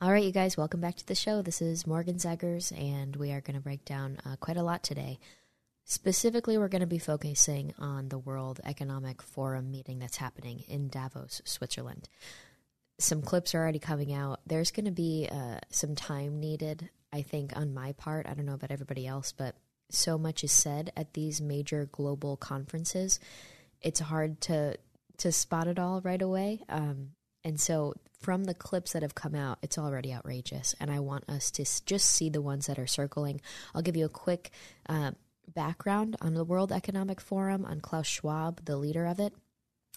All right, you guys, welcome back to the show. This is Morgan Zegers, and we are going to break down uh, quite a lot today. Specifically, we're going to be focusing on the World Economic Forum meeting that's happening in Davos, Switzerland. Some clips are already coming out. There's going to be uh, some time needed, I think, on my part. I don't know about everybody else, but so much is said at these major global conferences. It's hard to to spot it all right away. Um, and so from the clips that have come out, it's already outrageous. And I want us to just see the ones that are circling. I'll give you a quick uh, background on the World Economic Forum, on Klaus Schwab, the leader of it.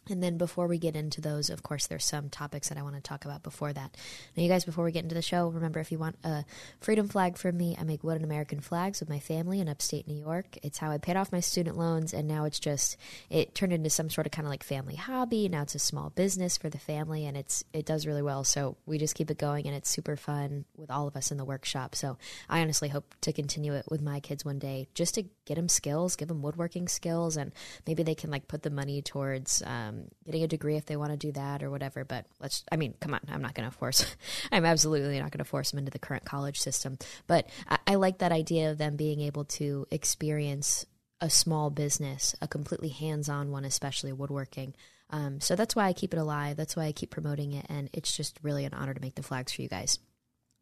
And then before we get into those, of course, there's some topics that I want to talk about before that. Now, you guys, before we get into the show, remember if you want a freedom flag from me, I make wooden American flags with my family in upstate New York. It's how I paid off my student loans, and now it's just it turned into some sort of kind of like family hobby. Now it's a small business for the family, and it's it does really well. So we just keep it going, and it's super fun with all of us in the workshop. So I honestly hope to continue it with my kids one day, just to get them skills, give them woodworking skills, and maybe they can like put the money towards. Um, um, getting a degree if they want to do that or whatever. But let's, I mean, come on, I'm not going to force, I'm absolutely not going to force them into the current college system. But I, I like that idea of them being able to experience a small business, a completely hands on one, especially woodworking. Um, so that's why I keep it alive. That's why I keep promoting it. And it's just really an honor to make the flags for you guys.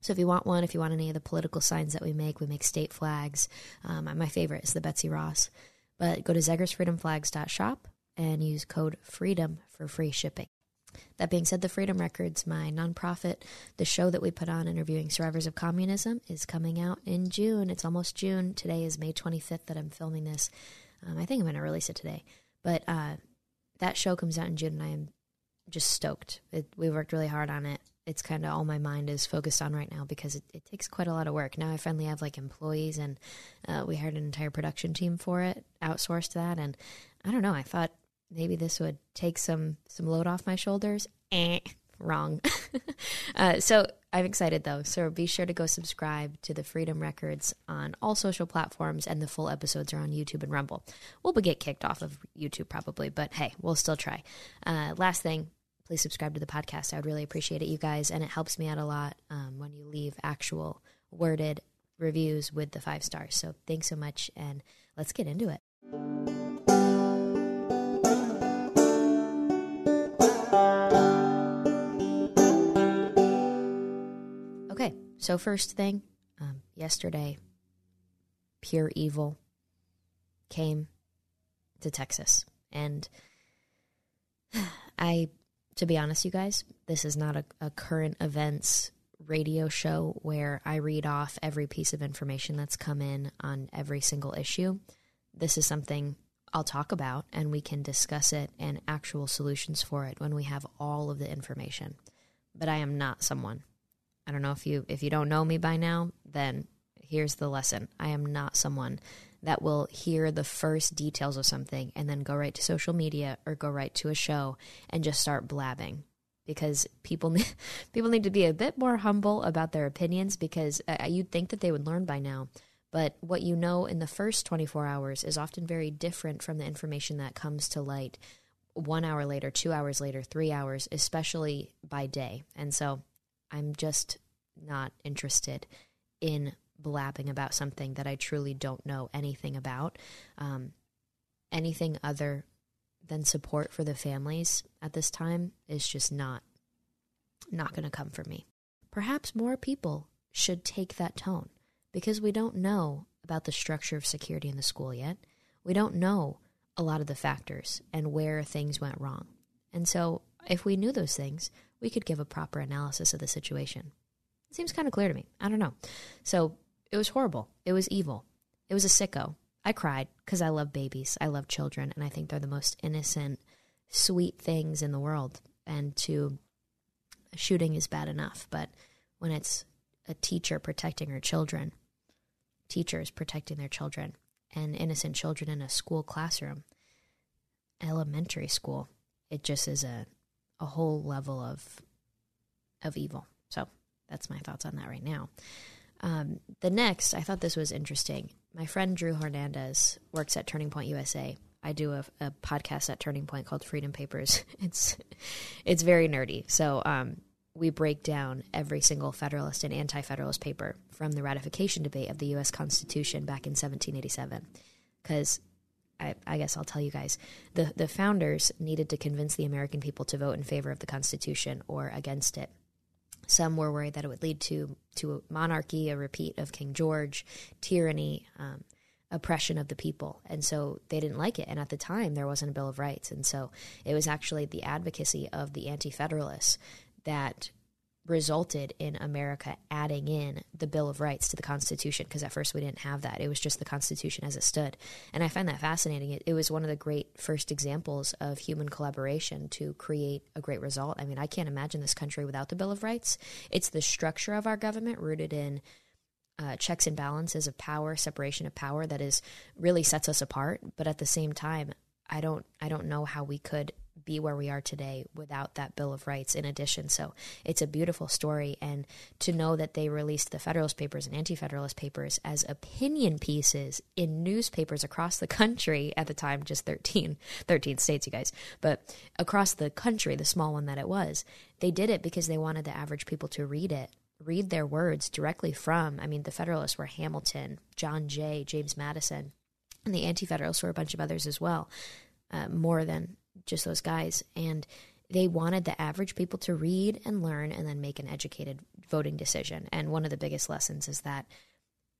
So if you want one, if you want any of the political signs that we make, we make state flags. Um, my favorite is the Betsy Ross. But go to zegersfreedomflags.shop and use code FREEDOM for free shipping. That being said, the Freedom Records, my nonprofit, the show that we put on interviewing survivors of communism, is coming out in June. It's almost June. Today is May 25th that I'm filming this. Um, I think I'm going to release it today. But uh, that show comes out in June, and I am just stoked. It, we worked really hard on it. It's kind of all my mind is focused on right now because it, it, takes quite a lot of work. Now I finally have like employees, and uh, we hired an entire production team for it, outsourced that, and I don't know. I thought maybe this would take some some load off my shoulders. Eh, wrong. uh, so I'm excited though. So be sure to go subscribe to the Freedom Records on all social platforms, and the full episodes are on YouTube and Rumble. We'll get kicked off of YouTube probably, but hey, we'll still try. Uh, last thing. Please subscribe to the podcast. I would really appreciate it, you guys, and it helps me out a lot um, when you leave actual worded reviews with the five stars. So thanks so much, and let's get into it. So, first thing, um, yesterday, pure evil came to Texas. And I, to be honest, you guys, this is not a, a current events radio show where I read off every piece of information that's come in on every single issue. This is something I'll talk about and we can discuss it and actual solutions for it when we have all of the information. But I am not someone I don't know if you if you don't know me by now, then here's the lesson. I am not someone that will hear the first details of something and then go right to social media or go right to a show and just start blabbing because people need, people need to be a bit more humble about their opinions because uh, you'd think that they would learn by now but what you know in the first 24 hours is often very different from the information that comes to light 1 hour later 2 hours later 3 hours especially by day and so I'm just not interested in blabbing about something that I truly don't know anything about. Um, anything other than support for the families at this time is just not not going to come from me. Perhaps more people should take that tone because we don't know about the structure of security in the school yet. We don't know a lot of the factors and where things went wrong. And so, if we knew those things, we could give a proper analysis of the situation. It seems kind of clear to me. I don't know. So it was horrible. It was evil. It was a sicko. I cried because I love babies. I love children, and I think they're the most innocent, sweet things in the world. And to shooting is bad enough, but when it's a teacher protecting her children, teachers protecting their children, and innocent children in a school classroom, elementary school, it just is a a whole level of of evil. So that's my thoughts on that right now. Um, the next, I thought this was interesting. My friend Drew Hernandez works at Turning Point USA. I do a, a podcast at Turning Point called Freedom Papers. It's it's very nerdy. So um, we break down every single Federalist and Anti-Federalist paper from the ratification debate of the U.S. Constitution back in 1787. Because I, I, guess I'll tell you guys the the founders needed to convince the American people to vote in favor of the Constitution or against it. Some were worried that it would lead to to a monarchy, a repeat of King George, tyranny, um, oppression of the people, and so they didn't like it. And at the time, there wasn't a Bill of Rights, and so it was actually the advocacy of the Anti-Federalists that resulted in America adding in the Bill of Rights to the Constitution because at first we didn't have that. It was just the Constitution as it stood. And I find that fascinating. It, it, was one of the great first examples of human collaboration to create a great result. I mean, I can't imagine this country without the Bill of Rights. It's the structure of our government rooted in. Uh, checks and balances of power, separation of power that is really sets us apart. But at the same time, I don't I don't know how we could be where we are today without that Bill of Rights in addition. So it's a beautiful story. And to know that they released the Federalist Papers and Anti Federalist Papers as opinion pieces in newspapers across the country at the time, just 13, 13 states, you guys, but across the country, the small one that it was, they did it because they wanted the average people to read it read their words directly from. I mean, the Federalists were Hamilton, John Jay, James Madison, and the Anti Federalists were a bunch of others as well, uh, more than just those guys. And they wanted the average people to read and learn and then make an educated voting decision. And one of the biggest lessons is that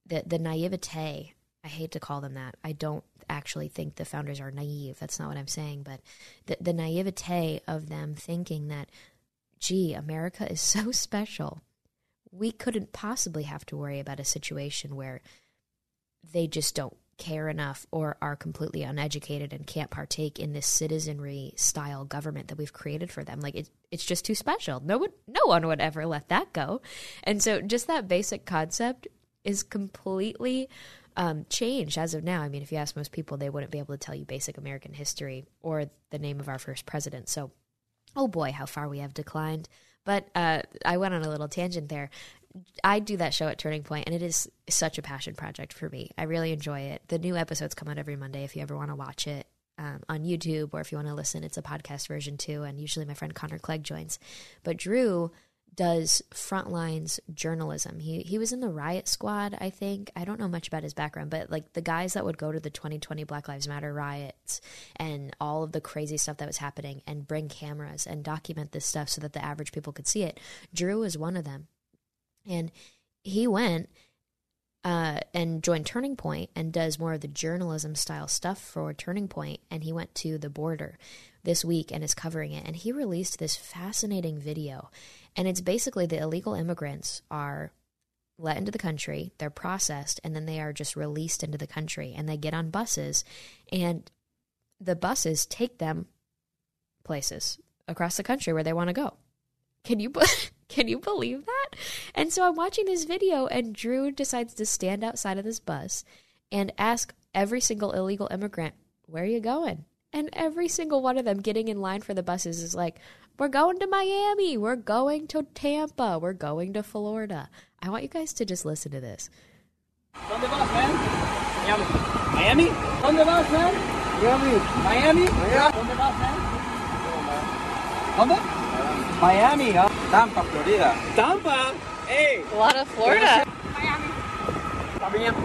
the, the naivete, I hate to call them that. I don't actually think the founders are naive. That's not what I'm saying. But the, the naivete of them thinking that, gee, America is so special. We couldn't possibly have to worry about a situation where they just don't care enough or are completely uneducated and can't partake in this citizenry style government that we've created for them like it, it's just too special. No one no one would ever let that go. And so just that basic concept is completely um, changed as of now. I mean if you ask most people they wouldn't be able to tell you basic american history or the name of our first president. So oh boy how far we have declined. But uh, I went on a little tangent there. I do that show at Turning Point, and it is such a passion project for me. I really enjoy it. The new episodes come out every Monday. If you ever want to watch it um, on YouTube, or if you want to listen, it's a podcast version too. And usually my friend Connor Clegg joins. But Drew does frontlines journalism. He he was in the riot squad, I think. I don't know much about his background, but like the guys that would go to the 2020 Black Lives Matter riots and all of the crazy stuff that was happening and bring cameras and document this stuff so that the average people could see it. Drew is one of them. And he went uh, and joined Turning Point and does more of the journalism style stuff for Turning Point. And he went to the border this week and is covering it. And he released this fascinating video. And it's basically the illegal immigrants are let into the country, they're processed, and then they are just released into the country. And they get on buses, and the buses take them places across the country where they want to go. Can you can you believe that? And so I'm watching this video and Drew decides to stand outside of this bus and ask every single illegal immigrant, "Where are you going?" And every single one of them getting in line for the buses is like, "We're going to Miami. We're going to Tampa. We're going to Florida." I want you guys to just listen to this. On the bus, man. Miami. Miami? On the bus, man. Miami. Miami? Miami. On the bus, man. ¿Dónde? Miami, huh? Tampa, Florida. Tampa? Hey. A lot of Florida. Miami. Miami.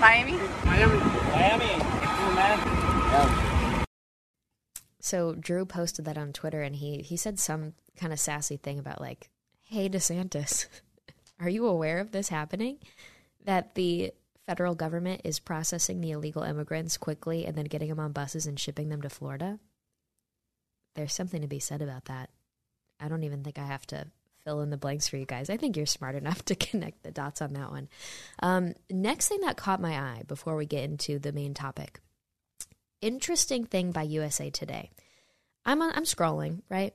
Miami. Miami. Miami. Cool, man. Yeah. So Drew posted that on Twitter and he he said some kind of sassy thing about like, "Hey DeSantis, are you aware of this happening? That the federal government is processing the illegal immigrants quickly and then getting them on buses and shipping them to Florida?" There's something to be said about that. I don't even think I have to fill in the blanks for you guys. I think you're smart enough to connect the dots on that one. Um, next thing that caught my eye before we get into the main topic interesting thing by USA Today. I'm, on, I'm scrolling, right?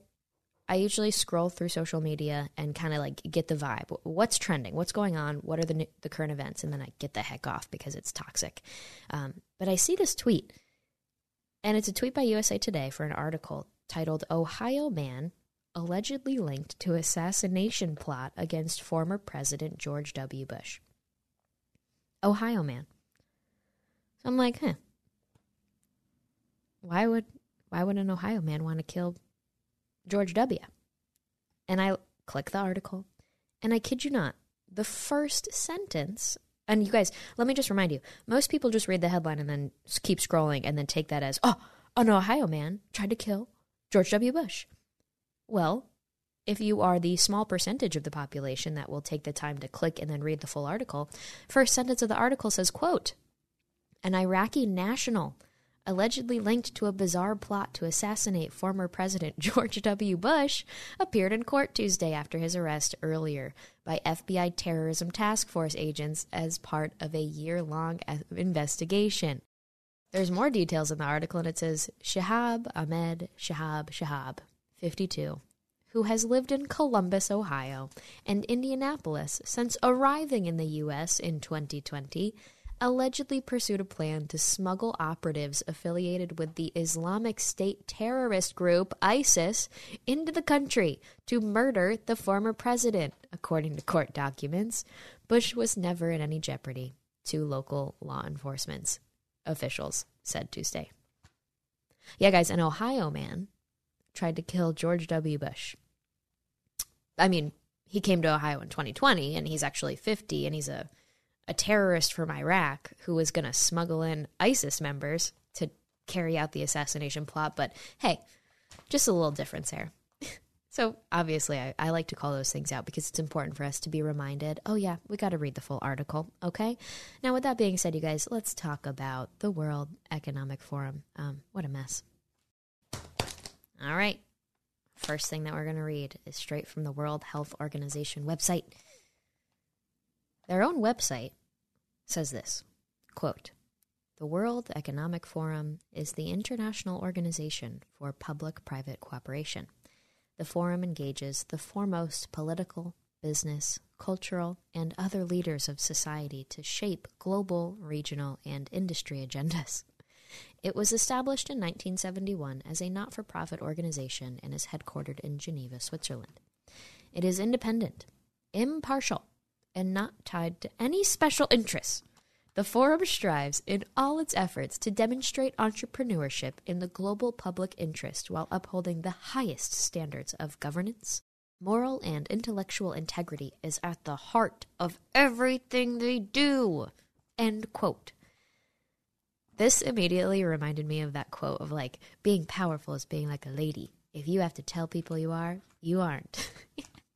I usually scroll through social media and kind of like get the vibe. What's trending? What's going on? What are the new, the current events? And then I get the heck off because it's toxic. Um, but I see this tweet, and it's a tweet by USA Today for an article titled "Ohio Man allegedly linked to assassination plot against former President George W. Bush." Ohio Man. So I'm like, huh. Why would why would an Ohio man want to kill George W. And I click the article, and I kid you not, the first sentence, and you guys, let me just remind you most people just read the headline and then keep scrolling and then take that as, oh, an Ohio man tried to kill George W. Bush. Well, if you are the small percentage of the population that will take the time to click and then read the full article, first sentence of the article says, quote, an Iraqi national allegedly linked to a bizarre plot to assassinate former President George W. Bush, appeared in court Tuesday after his arrest earlier by FBI terrorism task force agents as part of a year long investigation. There's more details in the article, and it says Shihab Ahmed Shihab Shihab, 52, who has lived in Columbus, Ohio, and Indianapolis since arriving in the U.S. in 2020 allegedly pursued a plan to smuggle operatives affiliated with the Islamic State terrorist group ISIS into the country to murder the former president, according to court documents. Bush was never in any jeopardy, two local law enforcement officials said Tuesday. Yeah, guys, an Ohio man tried to kill George W. Bush. I mean, he came to Ohio in 2020 and he's actually 50 and he's a a terrorist from Iraq who was going to smuggle in ISIS members to carry out the assassination plot. But hey, just a little difference there. so obviously, I, I, like to call those things out because it's important for us to be reminded oh, yeah, we got to read the full article. Okay. Now, with that being said, you guys, let's talk about the World Economic Forum. Um, what a mess. All right. First thing that we're going to read is straight from the World Health Organization website. Their own website says this quote, The World Economic Forum is the international organization for public private cooperation. The forum engages the foremost political, business, cultural, and other leaders of society to shape global, regional, and industry agendas. It was established in 1971 as a not for profit organization and is headquartered in Geneva, Switzerland. It is independent, impartial, and not tied to any special interests. The Forum strives in all its efforts to demonstrate entrepreneurship in the global public interest while upholding the highest standards of governance. Moral and intellectual integrity is at the heart of everything they do. End quote. This immediately reminded me of that quote of like, being powerful is being like a lady. If you have to tell people you are, you aren't.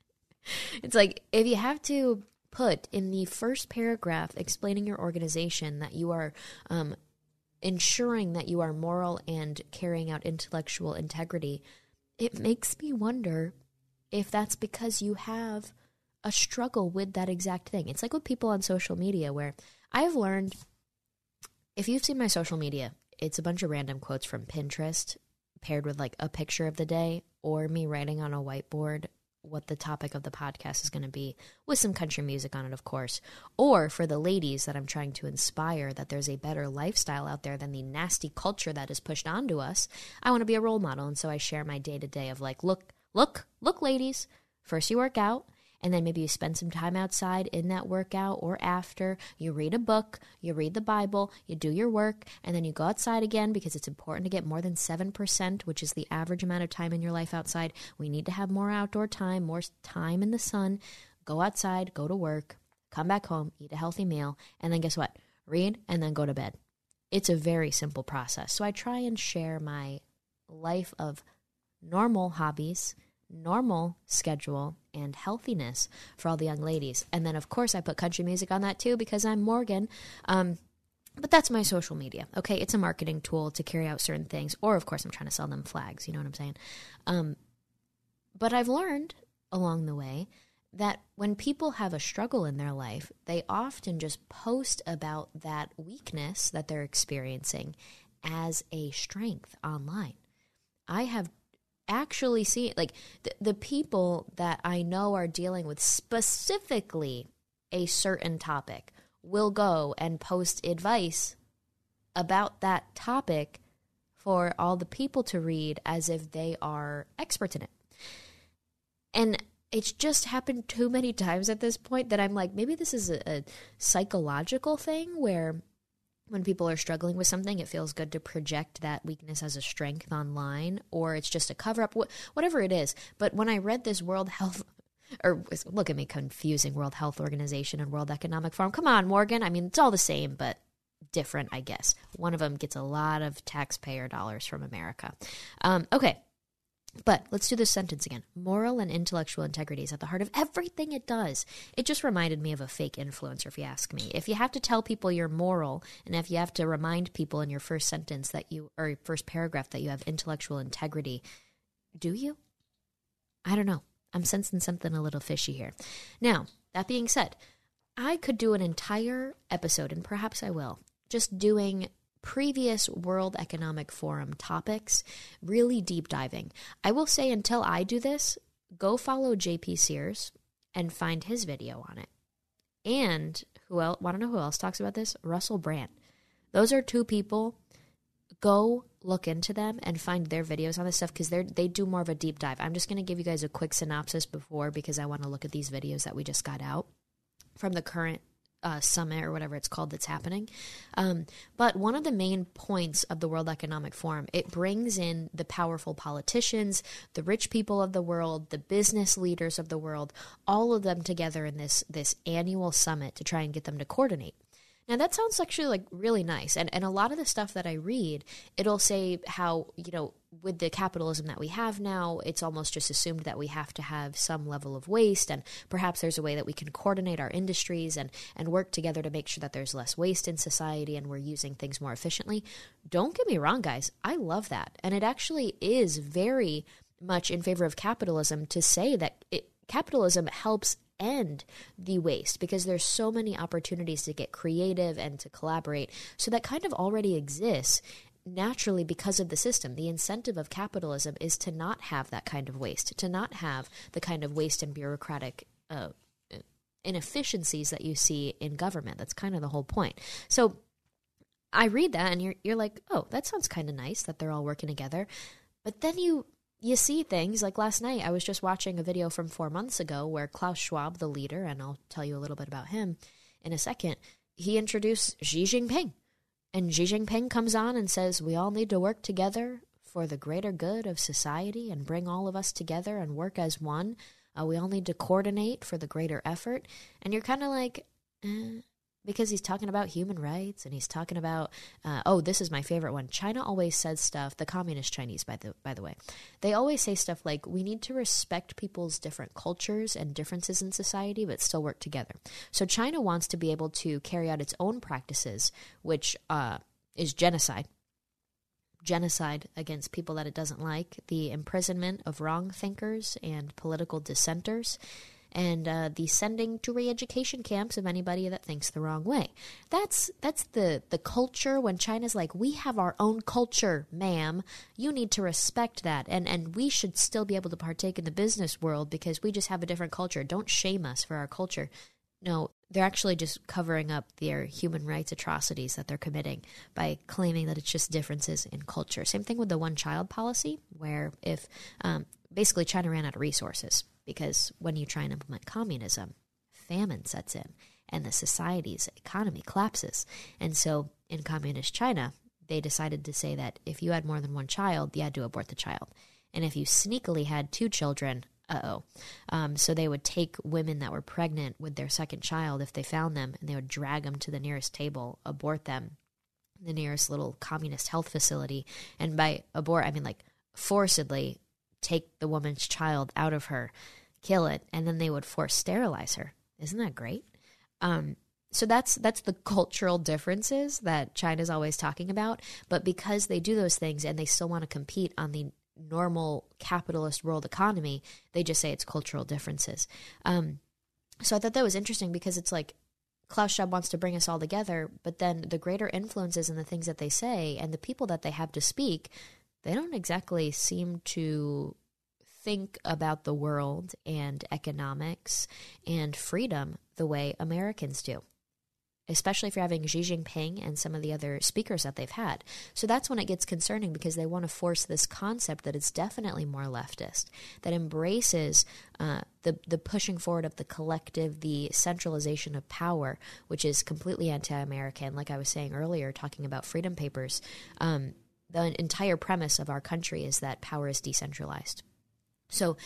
it's like, if you have to put in the first paragraph explaining your organization that you are um, ensuring that you are moral and carrying out intellectual integrity, it makes me wonder if that's because you have a struggle with that exact thing. It's like with people on social media where I have learned if you've seen my social media, it's a bunch of random quotes from Pinterest paired with like a picture of the day or me writing on a whiteboard what the topic of the podcast is going to be, with some country music on it, of course. Or for the ladies that I'm trying to inspire that there's a better lifestyle out there than the nasty culture that is pushed onto us, I want to be a role model. And so I share my day to day of like, look, look, look, ladies, first you work out, and then maybe you spend some time outside in that workout or after. You read a book, you read the Bible, you do your work, and then you go outside again because it's important to get more than 7%, which is the average amount of time in your life outside. We need to have more outdoor time, more time in the sun. Go outside, go to work, come back home, eat a healthy meal, and then guess what? Read and then go to bed. It's a very simple process. So I try and share my life of normal hobbies normal schedule and healthiness for all the young ladies. And then, of course, I put country music on that too because I'm Morgan. Um, but that's my social media. Okay, it's a marketing tool to carry out certain things, or of course, I'm trying to sell them flags. You know what I'm saying? Um, but I've learned along the way that when people have a struggle in their life, they often just post about that weakness that they're experiencing as a strength online. I have actually see like the, the people that I know are dealing with specifically a certain topic will go and post advice about that topic for all the people to read as if they are experts in it. And it's just happened too many times at this point that I'm like, maybe this is a, a psychological thing where when people are struggling with something, it feels good to project that weakness as a strength online, or it's just a cover up, whatever it is. But when I read this World Health, or look at me confusing World Health Organization and World Economic Forum. Come on, Morgan. I mean, it's all the same, but different, I guess. One of them gets a lot of taxpayer dollars from America. Um, okay. But let's do this sentence again. Moral and intellectual integrity is at the heart of everything it does. It just reminded me of a fake influencer, if you ask me. If you have to tell people you're moral, and if you have to remind people in your first sentence that you, or first paragraph that you have intellectual integrity, do you? I don't know. I'm sensing something a little fishy here. Now, that being said, I could do an entire episode, and perhaps I will, just doing previous World Economic Forum topics, really deep diving. I will say until I do this, go follow JP Sears and find his video on it. And who else? Want to know who else talks about this? Russell Brand. Those are two people. Go look into them and find their videos on this stuff because they they do more of a deep dive. I'm just going to give you guys a quick synopsis before because I want to look at these videos that we just got out from the current uh, summit or whatever it's called that's happening. Um, but one of the main points of the World Economic Forum, it brings in the powerful politicians, the rich people of the world, the business leaders of the world, all of them together in this this annual summit to try and get them to coordinate. Now that sounds actually like really nice. And and a lot of the stuff that I read, it'll say how, you know, with the capitalism that we have now, it's almost just assumed that we have to have some level of waste and perhaps there's a way that we can coordinate our industries and and work together to make sure that there's less waste in society and we're using things more efficiently. Don't get me wrong, guys. I love that. And it actually is very much in favor of capitalism to say that it, capitalism helps end the waste because there's so many opportunities to get creative and to collaborate. So that kind of already exists naturally because of the system. The incentive of capitalism is to not have that kind of waste, to not have the kind of waste and bureaucratic uh, inefficiencies that you see in government. That's kind of the whole point. So I read that and you're you're like, "Oh, that sounds kind of nice that they're all working together." But then you you see things like last night I was just watching a video from 4 months ago where Klaus Schwab, the leader, and I'll tell you a little bit about him in a second, he introduced Xi Jinping. And Xi Jinping comes on and says, "We all need to work together for the greater good of society and bring all of us together and work as one. Uh, we all need to coordinate for the greater effort." And you're kind of like, eh, because he's talking about human rights and he's talking about uh, oh this is my favorite one. China always says stuff the communist chinese by the by the way. They always say stuff like we need to respect people's different cultures and differences in society but still work together. So china wants to be able to carry out its own practices which uh, is genocide. Genocide against people that it doesn't like the imprisonment of wrong thinkers and political dissenters and uh, the sending to re-education camps of anybody that thinks the wrong way. That's that's the the culture when China's like, we have our own culture, ma'am. You need to respect that, and and we should still be able to partake in the business world because we just have a different culture. Don't shame us for our culture. No, they're actually just covering up their human rights atrocities that they're committing by claiming that it's just differences in culture. Same thing with the one child policy, where if um, basically China ran out of resources because when you try and implement communism, famine sets in and the society's economy collapses. And so in communist China, they decided to say that if you had more than one child, you had to abort the child. And if you sneakily had two children, uh oh. Um, so they would take women that were pregnant with their second child if they found them, and they would drag them to the nearest table, abort them, the nearest little communist health facility. And by abort, I mean like forcibly take the woman's child out of her, kill it, and then they would force sterilize her. Isn't that great? Um, so that's that's the cultural differences that China's always talking about. But because they do those things and they still want to compete on the normal capitalist world economy, they just say it's cultural differences. Um, so I thought that was interesting because it's like Klaus Schwab wants to bring us all together, but then the greater influences and the things that they say and the people that they have to speak they don't exactly seem to think about the world and economics and freedom the way Americans do especially if you're having Xi Jinping and some of the other speakers that they've had. So that's when it gets concerning because they want to force this concept that it's definitely more leftist, that embraces uh, the, the pushing forward of the collective, the centralization of power, which is completely anti American. Like I was saying earlier, talking about freedom papers, um, the entire premise of our country is that power is decentralized. So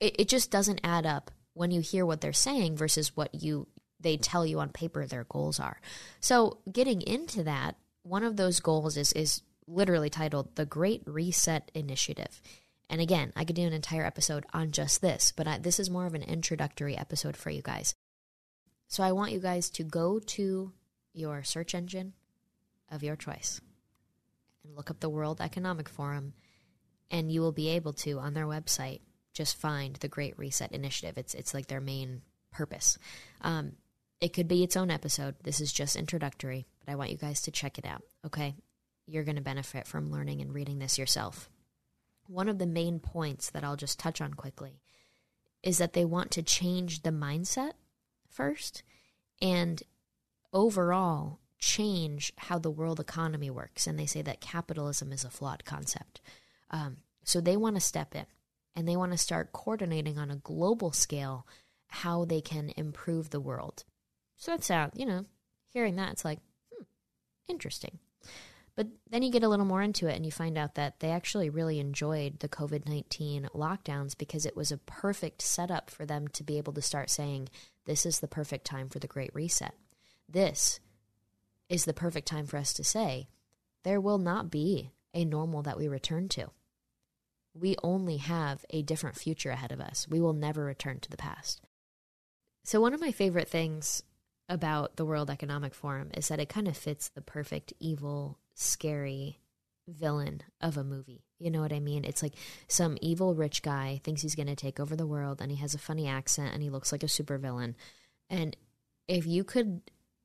it, it just doesn't add up when you hear what they're saying versus what you they tell you on paper their goals are. So, getting into that, one of those goals is is literally titled the Great Reset Initiative. And again, I could do an entire episode on just this, but I, this is more of an introductory episode for you guys. So I want you guys to go to your search engine of your choice and look up the World Economic Forum, and you will be able to, on their website, just find the Great Reset Initiative. It's, it's like their main purpose. Um, it could be its own episode. This is just introductory, but I want you guys to check it out, okay? You're going to benefit from learning and reading this yourself. One of the main points that I'll just touch on quickly is that they want to change the mindset first and overall change how the world economy works. And they say that capitalism is a flawed concept. Um, so they want to step in and they want to start coordinating on a global scale how they can improve the world. So that's out, you know, hearing that, it's like, hmm, interesting. But then you get a little more into it and you find out that they actually really enjoyed the COVID 19 lockdowns because it was a perfect setup for them to be able to start saying, this is the perfect time for the Great Reset. This is the perfect time for us to say, there will not be a normal that we return to. We only have a different future ahead of us. We will never return to the past. So, one of my favorite things about the World Economic Forum is that it kind of fits the perfect evil, scary villain of a movie. You know what I mean? It's like some evil rich guy thinks he's going to take over the world and he has a funny accent and he looks like a supervillain. And if you could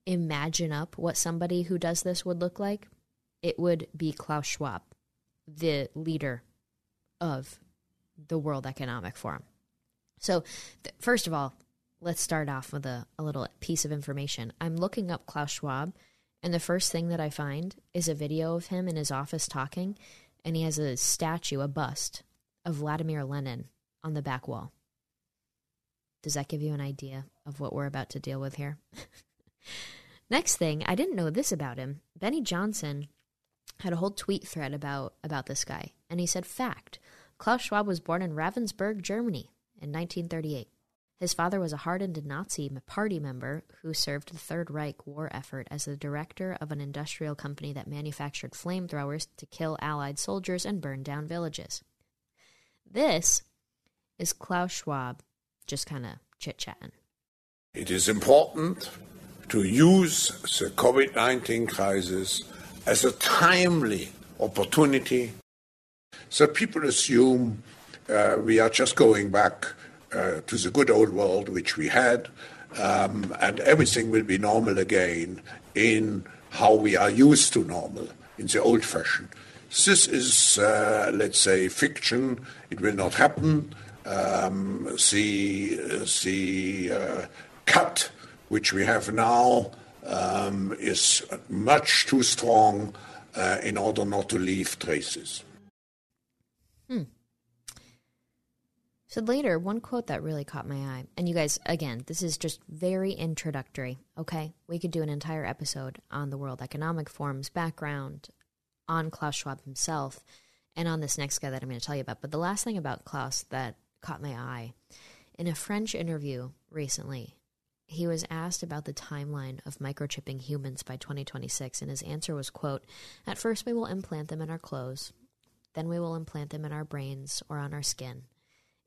imagine up what somebody who does this would look like, it would be Klaus Schwab, the leader of the World Economic Forum. So, th- first of all, let's start off with a, a little piece of information. I'm looking up Klaus Schwab, and the first thing that I find is a video of him in his office talking, and he has a statue, a bust of Vladimir Lenin on the back wall. Does that give you an idea of what we're about to deal with here? Next thing, I didn't know this about him. Benny Johnson had a whole tweet thread about about this guy, and he said, "Fact: Klaus Schwab was born in Ravensburg, Germany, in 1938. His father was a hardened Nazi party member who served the Third Reich war effort as the director of an industrial company that manufactured flamethrowers to kill Allied soldiers and burn down villages. This is Klaus Schwab just kind of chit chatting. It is important to use the COVID 19 crisis as a timely opportunity. So people assume uh, we are just going back uh, to the good old world which we had, um, and everything will be normal again in how we are used to normal, in the old fashion. This is, uh, let's say, fiction. It will not happen. Um, the the uh, cut which we have now um, is much too strong uh, in order not to leave traces. Hmm. So later, one quote that really caught my eye, and you guys, again, this is just very introductory, okay? We could do an entire episode on the World Economic Forum's background, on Klaus Schwab himself, and on this next guy that I'm going to tell you about. But the last thing about Klaus that caught my eye, in a French interview recently, he was asked about the timeline of microchipping humans by 2026, and his answer was, quote, At first we will implant them in our clothes, then we will implant them in our brains or on our skin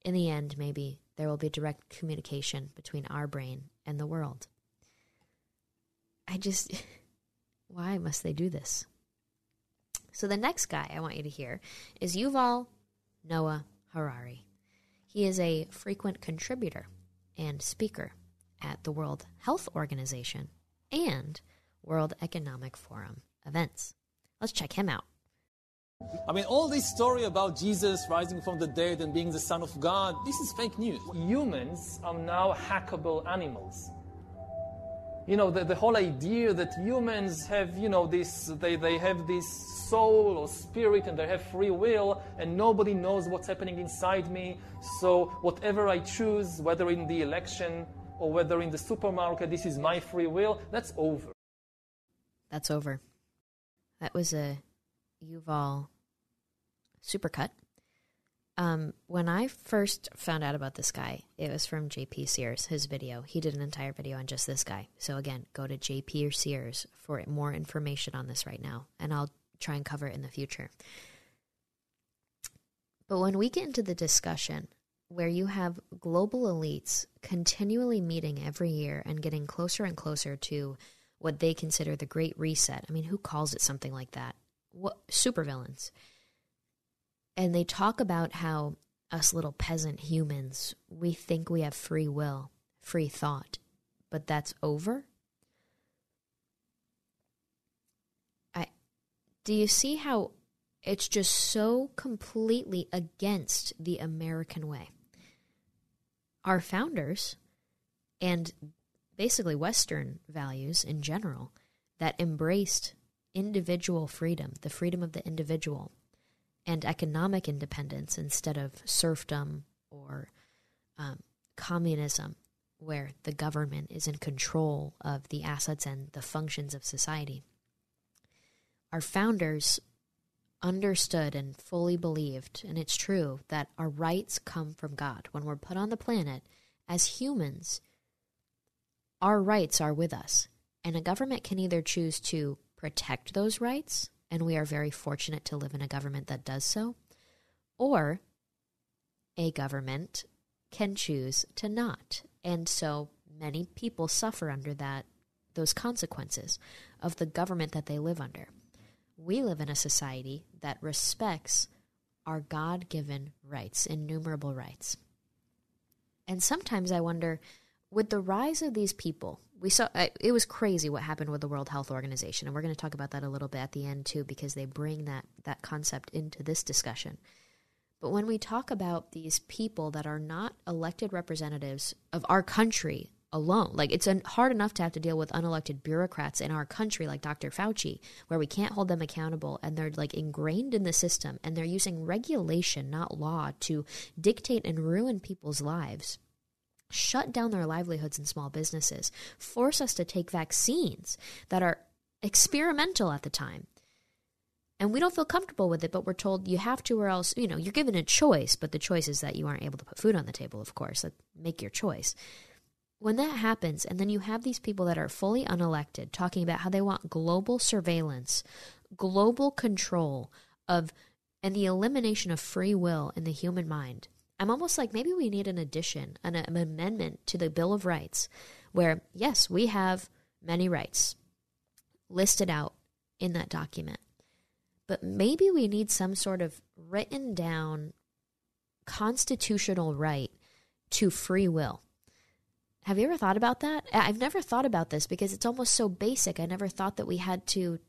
in the end, maybe there will be direct communication between our brain and the world. I just, why must they do this? So, the next guy I want you to hear is Yuval Noah Harari. He is a frequent contributor and speaker at the World Health Organization and World Economic Forum events. Let's check him out. I mean, all this story about Jesus rising from the dead and being the Son of God, this is fake news. Humans are now hackable animals. You know, the, the whole idea that humans have, you know, this, they, they have this soul or spirit and they have free will and nobody knows what's happening inside me. So whatever I choose, whether in the election or whether in the supermarket, this is my free will, that's over. That's over. That was a Yuval supercut. Um, when I first found out about this guy, it was from JP Sears, his video. He did an entire video on just this guy. So again, go to JP Sears for more information on this right now, and I'll try and cover it in the future. But when we get into the discussion where you have global elites continually meeting every year and getting closer and closer to what they consider the Great Reset. I mean, who calls it something like that? What supervillains? And they talk about how us little peasant humans, we think we have free will, free thought, but that's over. I do you see how it's just so completely against the American way? Our founders and basically Western values in general that embraced individual freedom, the freedom of the individual, and economic independence instead of serfdom or um, communism, where the government is in control of the assets and the functions of society. Our founders understood and fully believed, and it's true, that our rights come from God. When we're put on the planet as humans, our rights are with us. And a government can either choose to protect those rights, and we are very fortunate to live in a government that does so, or a government can choose to not. And so many people suffer under that those consequences of the government that they live under. We live in a society that respects our God given rights, innumerable rights. And sometimes I wonder with the rise of these people, we saw it was crazy what happened with the World Health Organization, and we're going to talk about that a little bit at the end too, because they bring that that concept into this discussion. But when we talk about these people that are not elected representatives of our country alone, like it's hard enough to have to deal with unelected bureaucrats in our country, like Dr. Fauci, where we can't hold them accountable, and they're like ingrained in the system, and they're using regulation, not law, to dictate and ruin people's lives shut down their livelihoods and small businesses, force us to take vaccines that are experimental at the time. And we don't feel comfortable with it, but we're told you have to, or else, you know, you're given a choice, but the choice is that you aren't able to put food on the table, of course. Like, make your choice. When that happens, and then you have these people that are fully unelected talking about how they want global surveillance, global control of, and the elimination of free will in the human mind, I'm almost like maybe we need an addition, an, an amendment to the Bill of Rights, where, yes, we have many rights listed out in that document. But maybe we need some sort of written down constitutional right to free will. Have you ever thought about that? I've never thought about this because it's almost so basic. I never thought that we had to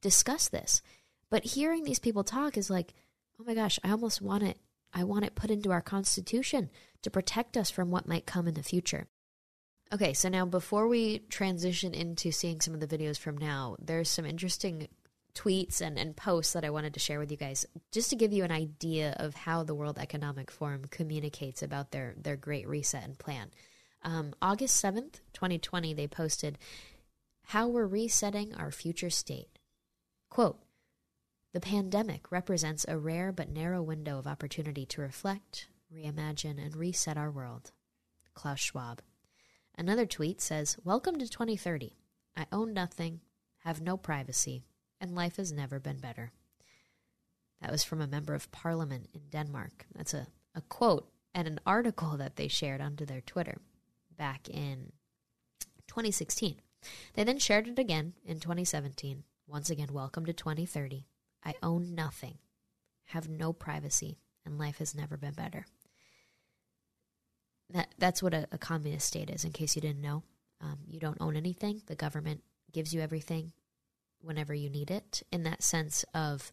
discuss this. But hearing these people talk is like, oh my gosh, I almost want it I want it put into our Constitution to protect us from what might come in the future. Okay, so now before we transition into seeing some of the videos from now, there's some interesting tweets and, and posts that I wanted to share with you guys just to give you an idea of how the World Economic Forum communicates about their, their great reset and plan. Um, August 7th, 2020, they posted, How we're resetting our future state. Quote, the pandemic represents a rare but narrow window of opportunity to reflect, reimagine, and reset our world. Klaus Schwab. Another tweet says, Welcome to 2030. I own nothing, have no privacy, and life has never been better. That was from a member of parliament in Denmark. That's a, a quote and an article that they shared onto their Twitter back in 2016. They then shared it again in 2017. Once again, welcome to 2030. I own nothing, have no privacy, and life has never been better. That that's what a, a communist state is. In case you didn't know, um, you don't own anything. The government gives you everything whenever you need it. In that sense of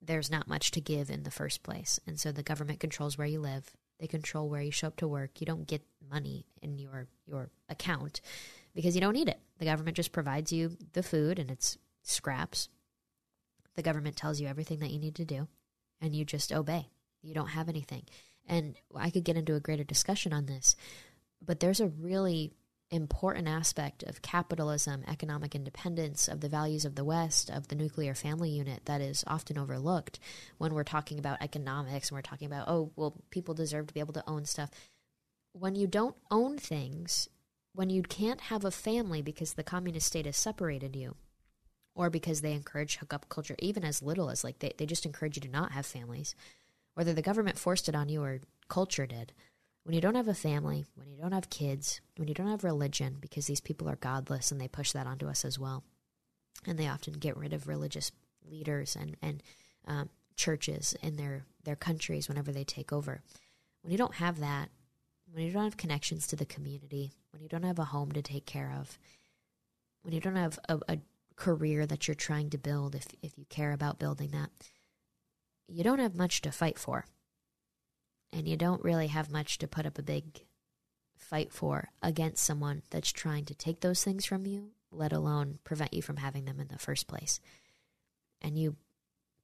there's not much to give in the first place. And so the government controls where you live. They control where you show up to work. You don't get money in your your account because you don't need it. The government just provides you the food and it's scraps. The government tells you everything that you need to do and you just obey. You don't have anything. And I could get into a greater discussion on this, but there's a really important aspect of capitalism, economic independence, of the values of the West, of the nuclear family unit that is often overlooked when we're talking about economics and we're talking about, oh, well, people deserve to be able to own stuff. When you don't own things, when you can't have a family because the communist state has separated you, or because they encourage hookup culture, even as little as like they, they just encourage you to not have families, whether the government forced it on you or culture did when you don't have a family, when you don't have kids, when you don't have religion, because these people are godless and they push that onto us as well. And they often get rid of religious leaders and, and um, churches in their, their countries whenever they take over. When you don't have that, when you don't have connections to the community, when you don't have a home to take care of, when you don't have a, a career that you're trying to build, if, if you care about building that, you don't have much to fight for and you don't really have much to put up a big fight for against someone that's trying to take those things from you, let alone prevent you from having them in the first place. And you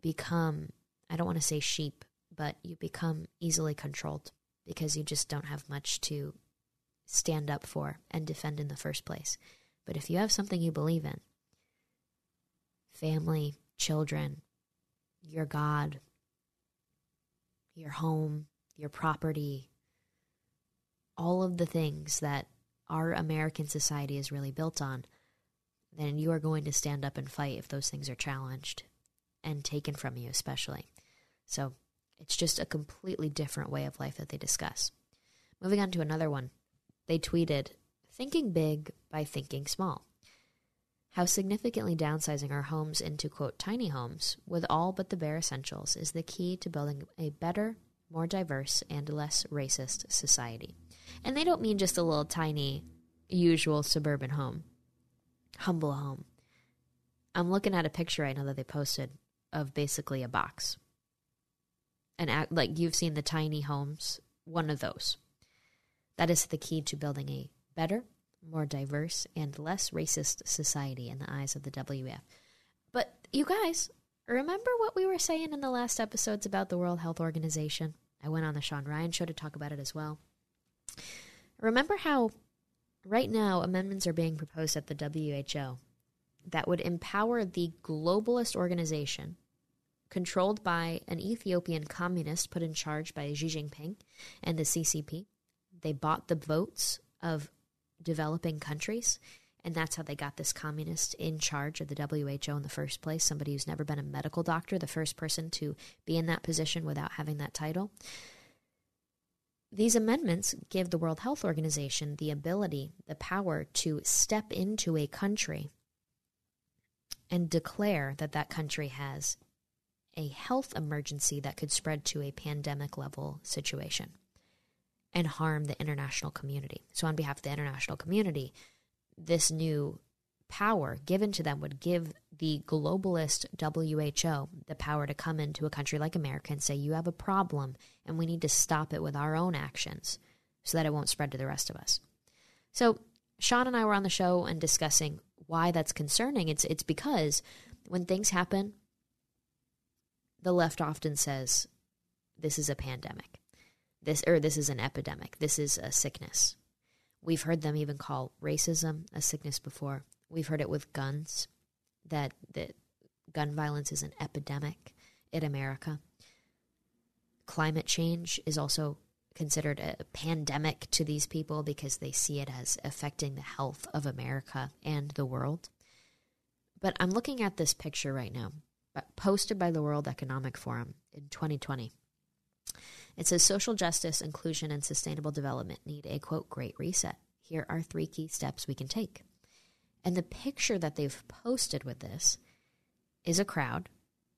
become, I don't want to say sheep, but you become easily controlled because you just don't have much to stand up for and defend in the first place. But if you have something you believe in, family, children, your God, your home, your property, all of the things that our American society is really built on, then you are going to stand up and fight if those things are challenged and taken from you, especially. So it's just a completely different way of life that they discuss. Moving on to another one, they tweeted, Thinking big by thinking small. How significantly downsizing our homes into, quote, tiny homes with all but the bare essentials is the key to building a better, more diverse, and less racist society. And they don't mean just a little tiny, usual suburban home, humble home. I'm looking at a picture I know that they posted of basically a box. And act, like you've seen the tiny homes, one of those. That is the key to building a better, more diverse, and less racist society in the eyes of the WF. But you guys, remember what we were saying in the last episodes about the World Health Organization? I went on the Sean Ryan show to talk about it as well. Remember how right now amendments are being proposed at the WHO that would empower the globalist organization controlled by an Ethiopian communist put in charge by Xi Jinping and the CCP. They bought the votes of developing countries, and that's how they got this communist in charge of the WHO in the first place. Somebody who's never been a medical doctor, the first person to be in that position without having that title. These amendments give the World Health Organization the ability, the power to step into a country and declare that that country has a health emergency that could spread to a pandemic level situation and harm the international community. So, on behalf of the international community, this new power given to them would give the globalist WHO the power to come into a country like America and say, You have a problem, and we need to stop it with our own actions so that it won't spread to the rest of us. So, Sean and I were on the show and discussing why that's concerning. It's, it's because when things happen, the left often says, This is a pandemic. This or this is an epidemic. This is a sickness. We've heard them even call racism a sickness before. We've heard it with guns, that, that gun violence is an epidemic in America. Climate change is also considered a pandemic to these people because they see it as affecting the health of America and the world. But I'm looking at this picture right now, posted by the World Economic Forum in 2020. It says social justice, inclusion, and sustainable development need a quote, great reset. Here are three key steps we can take. And the picture that they've posted with this is a crowd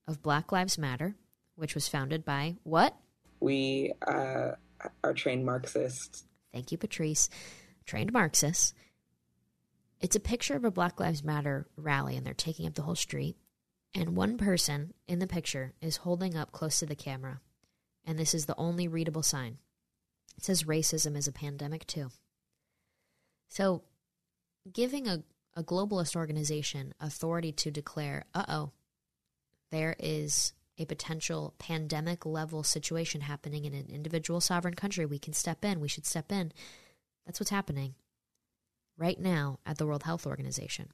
of Black Lives Matter, which was founded by what? We uh, are trained Marxists. Thank you, Patrice. Trained Marxists. It's a picture of a Black Lives Matter rally, and they're taking up the whole street. And one person in the picture is holding up close to the camera, and this is the only readable sign. It says racism is a pandemic too. So, giving a, a globalist organization authority to declare, uh oh, there is a potential pandemic level situation happening in an individual sovereign country, we can step in, we should step in. That's what's happening right now at the World Health Organization.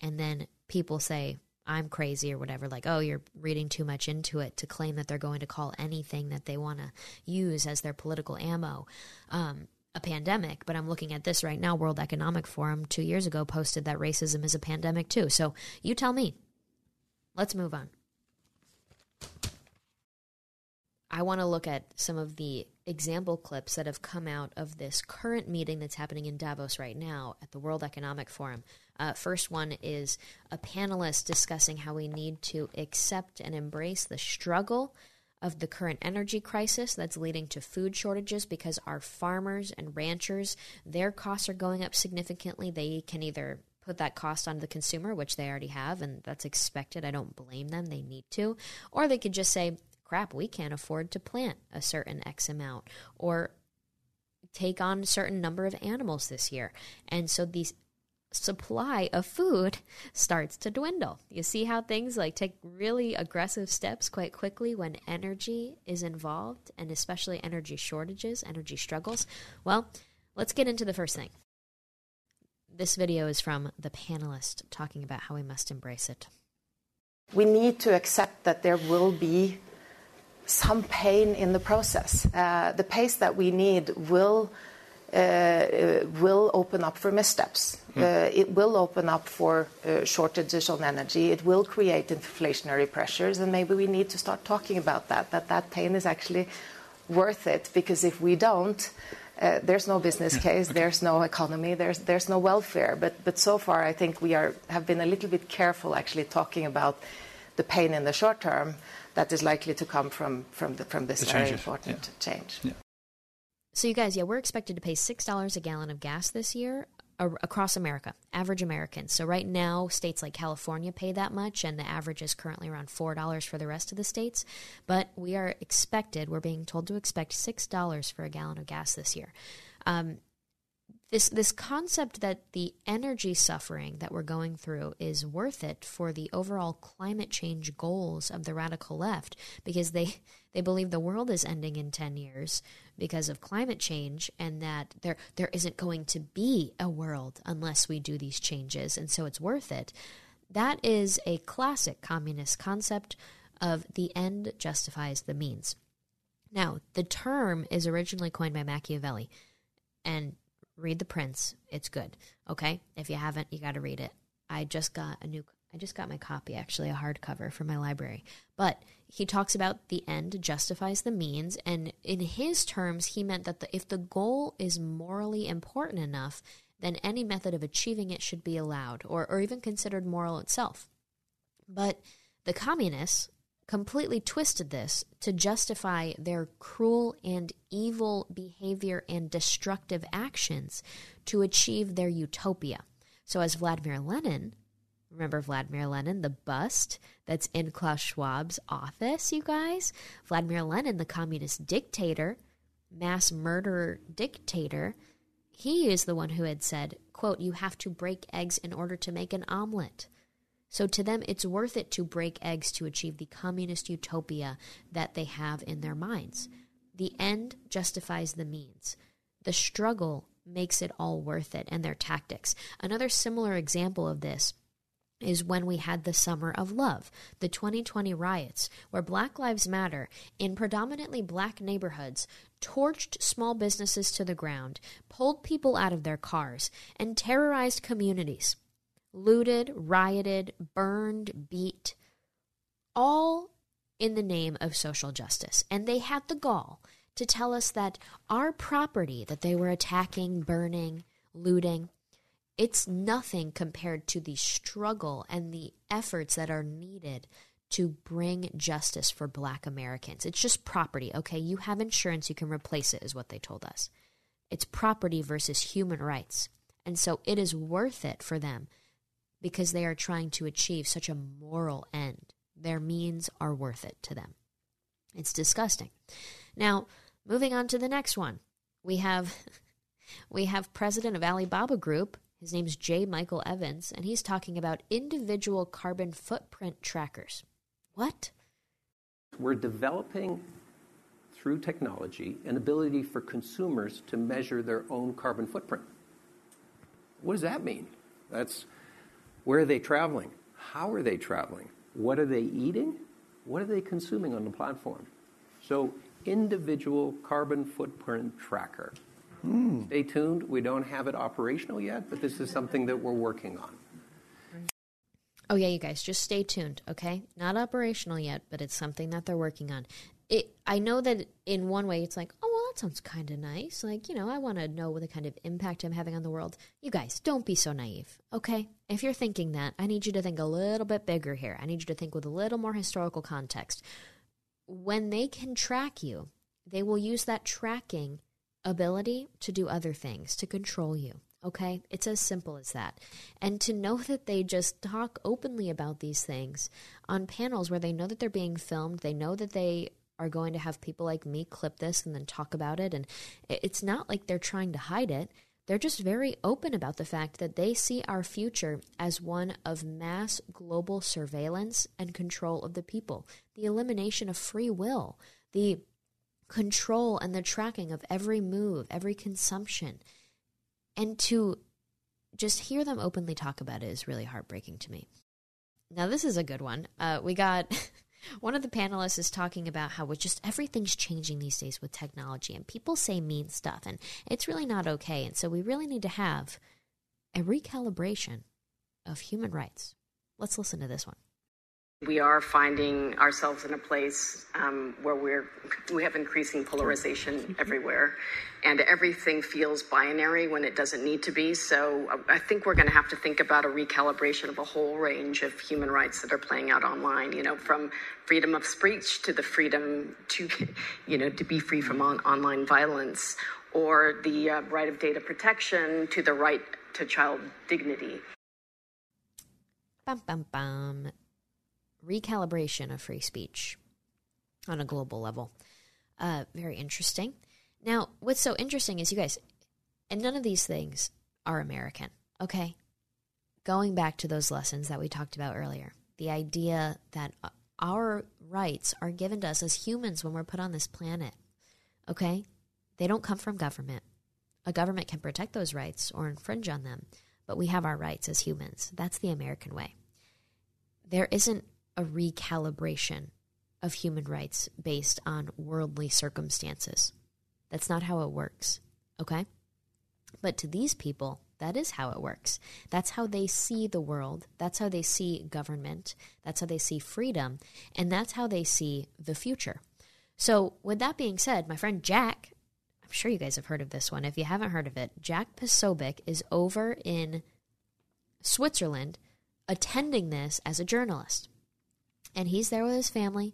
And then people say, I'm crazy or whatever, like, oh, you're reading too much into it to claim that they're going to call anything that they want to use as their political ammo um, a pandemic. But I'm looking at this right now. World Economic Forum two years ago posted that racism is a pandemic too. So you tell me. Let's move on. I want to look at some of the example clips that have come out of this current meeting that's happening in Davos right now at the World Economic Forum. Uh, first one is a panelist discussing how we need to accept and embrace the struggle of the current energy crisis that's leading to food shortages because our farmers and ranchers their costs are going up significantly. They can either put that cost on the consumer which they already have and that's expected. I don't blame them. They need to. Or they could just say crap, we can't afford to plant a certain X amount or take on a certain number of animals this year. And so the supply of food starts to dwindle. You see how things like take really aggressive steps quite quickly when energy is involved and especially energy shortages, energy struggles. Well, let's get into the first thing. This video is from the panelist talking about how we must embrace it. We need to accept that there will be some pain in the process. Uh, the pace that we need will will open up for missteps. Mm. Uh, it will open up for uh, shortages on energy. It will create inflationary pressures, and maybe we need to start talking about that. That that pain is actually worth it because if we don't. Uh, there's no business case. There's no economy. There's there's no welfare. But but so far, I think we are have been a little bit careful actually talking about the pain in the short term that is likely to come from from the, from this the very important yeah. change. Yeah. So you guys, yeah, we're expected to pay six dollars a gallon of gas this year across America, average Americans. So right now, states like California pay that much, and the average is currently around four dollars for the rest of the states. But we are expected, we're being told to expect six dollars for a gallon of gas this year. Um, this this concept that the energy suffering that we're going through is worth it for the overall climate change goals of the radical left because they they believe the world is ending in 10 years because of climate change and that there there isn't going to be a world unless we do these changes and so it's worth it that is a classic communist concept of the end justifies the means now the term is originally coined by Machiavelli and read The Prince. It's good. Okay? If you haven't, you got to read it. I just got a new I just got my copy actually a hardcover from my library. But he talks about the end justifies the means and in his terms he meant that the, if the goal is morally important enough, then any method of achieving it should be allowed or or even considered moral itself. But the communists completely twisted this to justify their cruel and evil behavior and destructive actions to achieve their utopia. So, as Vladimir Lenin, remember Vladimir Lenin, the bust that's in Klaus Schwab's office, you guys? Vladimir Lenin, the communist dictator, mass murderer dictator, he is the one who had said, quote, you have to break eggs in order to make an omelet. So to them, it's worth it to break eggs to achieve the communist utopia that they have in their minds. The end justifies the means. The struggle makes it all worth it and their tactics. Another similar example of this is when we had the Summer of Love, the 2020 riots, where Black Lives Matter in predominantly black neighborhoods torched small businesses to the ground, pulled people out of their cars, and terrorized communities looted, rioted, burned, beat, all in the name of social justice. And they had the gall to tell us that our property that they were attacking, burning, looting, it's nothing compared to the struggle and the efforts that are needed to bring justice for black Americans. It's just property, okay? You have insurance, you can replace it, is what they told us. It's property versus human rights. And so it is worth it for them because they are trying to achieve such a moral end Their means are worth it to them. It's disgusting. Now, moving on to the next one. We have we have president of Alibaba Group. His name's J. Michael Evans, and he's talking about individual carbon footprint trackers. What? We're developing through technology an ability for consumers to measure their own carbon footprint. What does that mean? That's where are they traveling? How are they traveling? What are they eating? What are they consuming on the platform? So, individual carbon footprint tracker. Mm. Stay tuned. We don't have it operational yet, but this is something that we're working on. Oh, yeah, you guys, just stay tuned, okay? Not operational yet, but it's something that they're working on. It, I know that in one way it's like, oh, well, that sounds kind of nice. Like, you know, I want to know what the kind of impact I'm having on the world. You guys, don't be so naive, okay? If you're thinking that, I need you to think a little bit bigger here. I need you to think with a little more historical context. When they can track you, they will use that tracking ability to do other things, to control you. Okay? It's as simple as that. And to know that they just talk openly about these things on panels where they know that they're being filmed, they know that they are going to have people like me clip this and then talk about it. And it's not like they're trying to hide it. They're just very open about the fact that they see our future as one of mass global surveillance and control of the people, the elimination of free will, the control and the tracking of every move, every consumption. And to just hear them openly talk about it is really heartbreaking to me. Now, this is a good one. Uh, we got one of the panelists is talking about how just everything's changing these days with technology, and people say mean stuff, and it's really not okay. And so we really need to have a recalibration of human rights. Let's listen to this one. We are finding ourselves in a place um, where we're we have increasing polarization everywhere, and everything feels binary when it doesn't need to be. So uh, I think we're going to have to think about a recalibration of a whole range of human rights that are playing out online. You know, from freedom of speech to the freedom to, you know, to be free from on- online violence, or the uh, right of data protection to the right to child dignity. Bum bum bum recalibration of free speech on a global level. Uh, very interesting. Now, what's so interesting is you guys, and none of these things are American, okay? Going back to those lessons that we talked about earlier, the idea that our rights are given to us as humans when we're put on this planet, okay? They don't come from government. A government can protect those rights or infringe on them, but we have our rights as humans. That's the American way. There isn't a recalibration of human rights based on worldly circumstances. That's not how it works, okay? But to these people, that is how it works. That's how they see the world. That's how they see government. That's how they see freedom. And that's how they see the future. So, with that being said, my friend Jack, I'm sure you guys have heard of this one. If you haven't heard of it, Jack Posobiec is over in Switzerland attending this as a journalist and he's there with his family.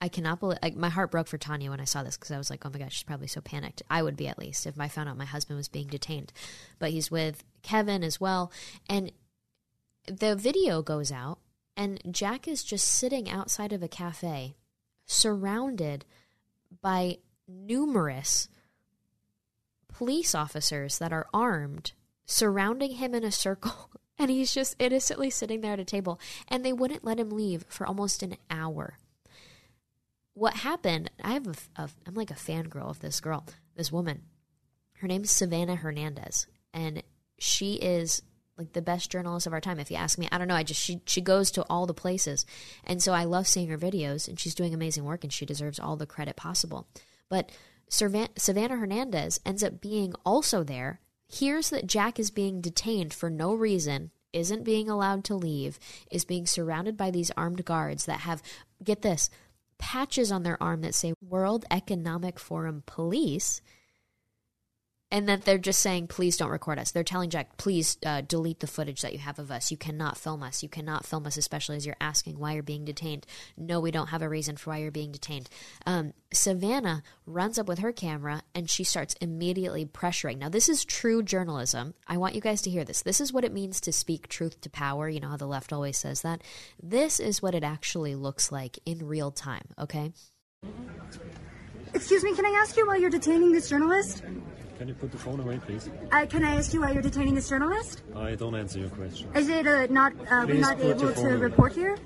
I cannot believe like my heart broke for Tanya when I saw this because I was like, oh my gosh, she's probably so panicked. I would be at least if I found out my husband was being detained. But he's with Kevin as well, and the video goes out, and Jack is just sitting outside of a cafe, surrounded by numerous police officers that are armed, surrounding him in a circle and he's just innocently sitting there at a table. And they wouldn't let him leave for almost an hour. What happened i have a, a i'm like a fangirl of this girl this woman. Her name's savannah hernandez. And she is like the best journalist of our time if you ask me. I don't know i just she she goes to all the places. And so i love seeing her videos and she's doing amazing work and she deserves all the credit possible. But savannah hernandez ends up being also there hears that Jack is being detained for no reason, isn't being allowed to leave, is being surrounded by these armed guards that have, get this, patches on their arm that say World Economic Forum Police. And that they're just saying, please don't record us. They're telling Jack, please uh, delete the footage that you have of us. You cannot film us. You cannot film us, especially as you're asking why you're being detained. No, we don't have a reason for why you're being detained. Um, Savannah runs up with her camera and she starts immediately pressuring. Now, this is true journalism. I want you guys to hear this. This is what it means to speak truth to power. You know how the left always says that? This is what it actually looks like in real time, okay? Excuse me, can I ask you why you're detaining this journalist? Can you put the phone away, please? Uh, can I ask you why you're detaining this journalist? I don't answer your question. Is it uh, not uh, we're not able to away. report here?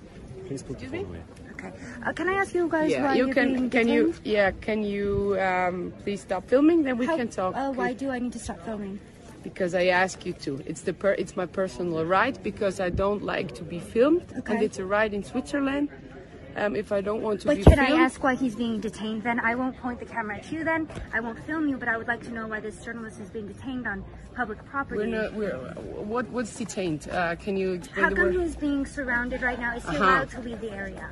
Please put the phone away. Okay. Uh, can I ask you guys yeah, why you you're can. being Can you? Yeah, can you um, please stop filming? Then we How- can talk. Uh, why do I need to stop filming? Because I ask you to. It's the per, It's my personal right because I don't like to be filmed, Okay. and it's a right in Switzerland. Um, if I don't want to But can filmed, I ask why he's being detained then? I won't point the camera at you then. I won't film you, but I would like to know why this journalist is being detained on public property. we're not. We're, what? What's detained? Uh, can you explain How come he's being surrounded right now? Is he Uh-huh. allowed to leave the area?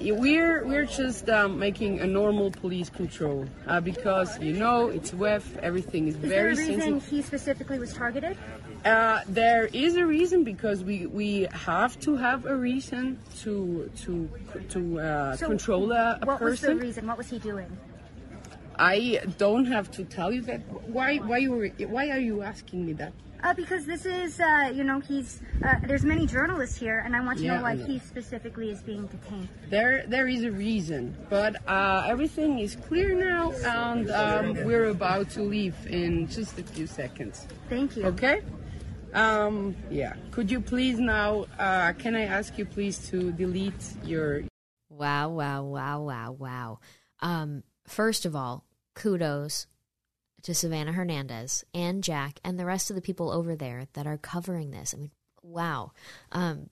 We're we're just um, making a normal police control uh, because you know it's WEF. Everything is Is there very a reason sensitive. he specifically was targeted? Uh, there is a reason because we, we have to have a reason to to to uh, So, control a, a what was the reason? What was he doing? I don't have to tell you that. Why why you why are you asking me that? Uh, because this is, uh, you know, he's. Uh, there's many journalists here, and I want to Yeah, know why know. he specifically is being detained. There there is a reason, but uh, everything is clear now, and um, we're about to leave in just a few seconds. Thank you. Okay. Um, yeah. Could you please now? Uh, can I ask you please to delete your Wow, wow, wow, wow, wow. Um, first of all, kudos to Savannah Hernandez and Jack and the rest of the people over there that are covering this. I mean, wow. Um,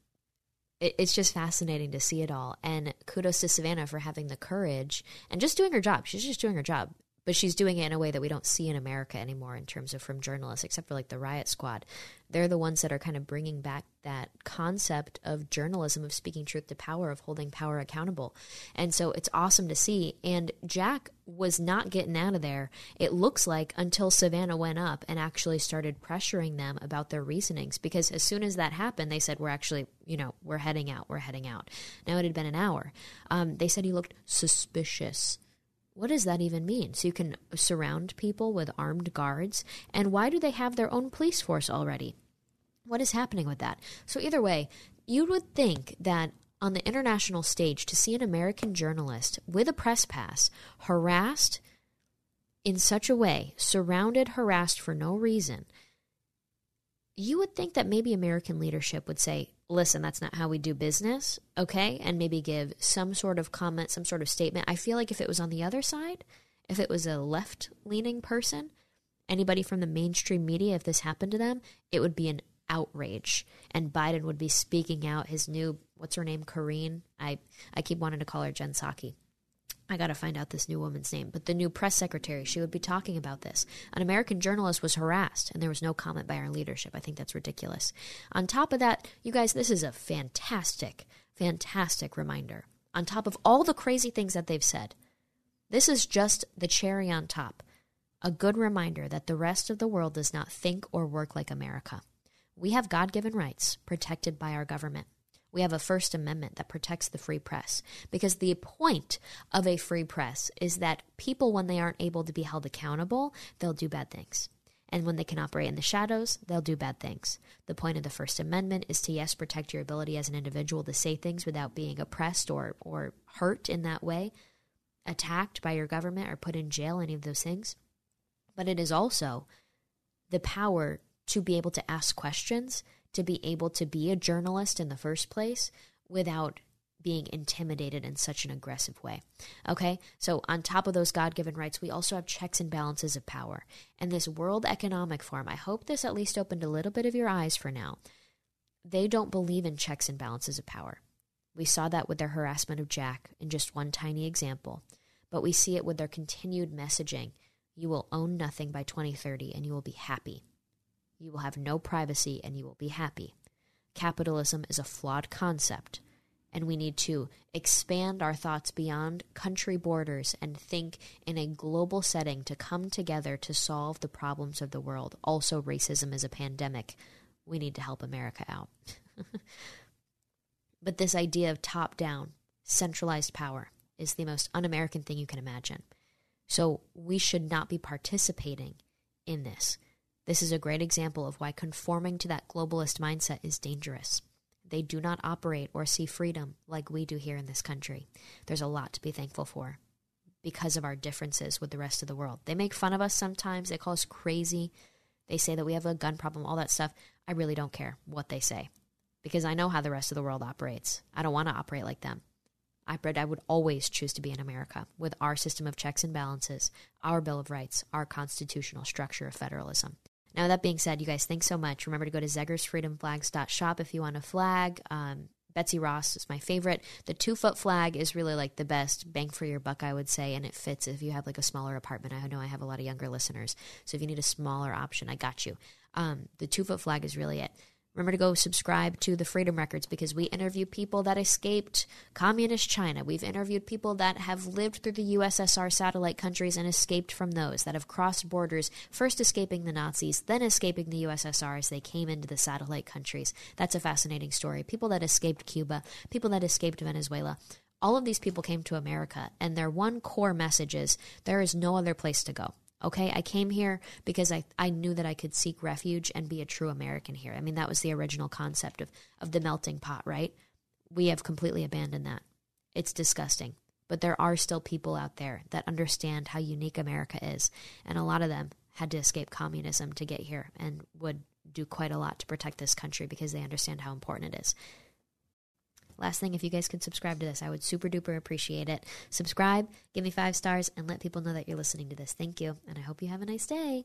it, it's just fascinating to see it all. And kudos to Savannah for having the courage and just doing her job. She's just doing her job. But she's doing it in a way that we don't see in America anymore in terms of from journalists, except for like the Riot Squad. They're the ones that are kind of bringing back that concept of journalism, of speaking truth to power, of holding power accountable. And so it's awesome to see. And Jack was not getting out of there, it looks like, until Savannah went up and actually started pressuring them about their reasonings. Because as soon as that happened, they said, We're actually, you know, we're heading out, we're heading out. Now it had been an hour. Um, they said he looked suspicious. What does that even mean? So you can surround people with armed guards? And why do they have their own police force already? What is happening with that? So, either way, you would think that on the international stage, to see an American journalist with a press pass harassed in such a way, surrounded, harassed for no reason, you would think that maybe American leadership would say, listen, that's not how we do business, okay? And maybe give some sort of comment, some sort of statement. I feel like if it was on the other side, if it was a left leaning person, anybody from the mainstream media, if this happened to them, it would be an outrage. And Biden would be speaking out his new, what's her name, Karine? I, I keep wanting to call her Jen Psaki. I got to find out this new woman's name, but the new press secretary, she would be talking about this. An American journalist was harassed, and there was no comment by our leadership. I think that's ridiculous. On top of that, you guys, this is a fantastic, fantastic reminder. On top of all the crazy things that they've said, this is just the cherry on top. A good reminder that the rest of the world does not think or work like America. We have God given rights protected by our government. We have a First Amendment that protects the free press because the point of a free press is that people, when they aren't able to be held accountable, they'll do bad things. And when they can operate in the shadows, they'll do bad things. The point of the First Amendment is to, yes, protect your ability as an individual to say things without being oppressed or, or hurt in that way, attacked by your government or put in jail, any of those things. But it is also the power to be able to ask questions to be able to be a journalist in the first place without being intimidated in such an aggressive way. Okay? So, on top of those God given rights, we also have checks and balances of power. And this World Economic Forum, I hope this at least opened a little bit of your eyes for now. They don't believe in checks and balances of power. We saw that with their harassment of Jack in just one tiny example, but we see it with their continued messaging. You will own nothing by 2030 and you will be happy. You will have no privacy and you will be happy. Capitalism is a flawed concept, and we need to expand our thoughts beyond country borders and think in a global setting to come together to solve the problems of the world. Also, racism is a pandemic. We need to help America out. but this idea of top down, centralized power is the most un American thing you can imagine. So, we should not be participating in this. This is a great example of why conforming to that globalist mindset is dangerous. They do not operate or see freedom like we do here in this country. There's a lot to be thankful for because of our differences with the rest of the world. They make fun of us sometimes, they call us crazy. They say that we have a gun problem, all that stuff. I really don't care what they say because I know how the rest of the world operates. I don't want to operate like them. I, I would always choose to be in America with our system of checks and balances, our Bill of Rights, our constitutional structure of federalism. Now, that being said, you guys, thanks so much. Remember to go to zegersfreedomflags.shop if you want a flag. Um, Betsy Ross is my favorite. The two foot flag is really like the best bang for your buck, I would say, and it fits if you have like a smaller apartment. I know I have a lot of younger listeners, so if you need a smaller option, I got you. Um, the two foot flag is really it. Remember to go subscribe to the Freedom Records because we interview people that escaped communist China. We've interviewed people that have lived through the USSR satellite countries and escaped from those, that have crossed borders, first escaping the Nazis, then escaping the USSR as they came into the satellite countries. That's a fascinating story. People that escaped Cuba, people that escaped Venezuela. All of these people came to America, and their one core message is there is no other place to go. Okay, I came here because I, I knew that I could seek refuge and be a true American here. I mean, that was the original concept of, of the melting pot, right? We have completely abandoned that. It's disgusting. But there are still people out there that understand how unique America is. And a lot of them had to escape communism to get here and would do quite a lot to protect this country because they understand how important it is. Last thing, if you guys could subscribe to this, I would super duper appreciate it. Subscribe, give me five stars, and let people know that you're listening to this. Thank you, and I hope you have a nice day.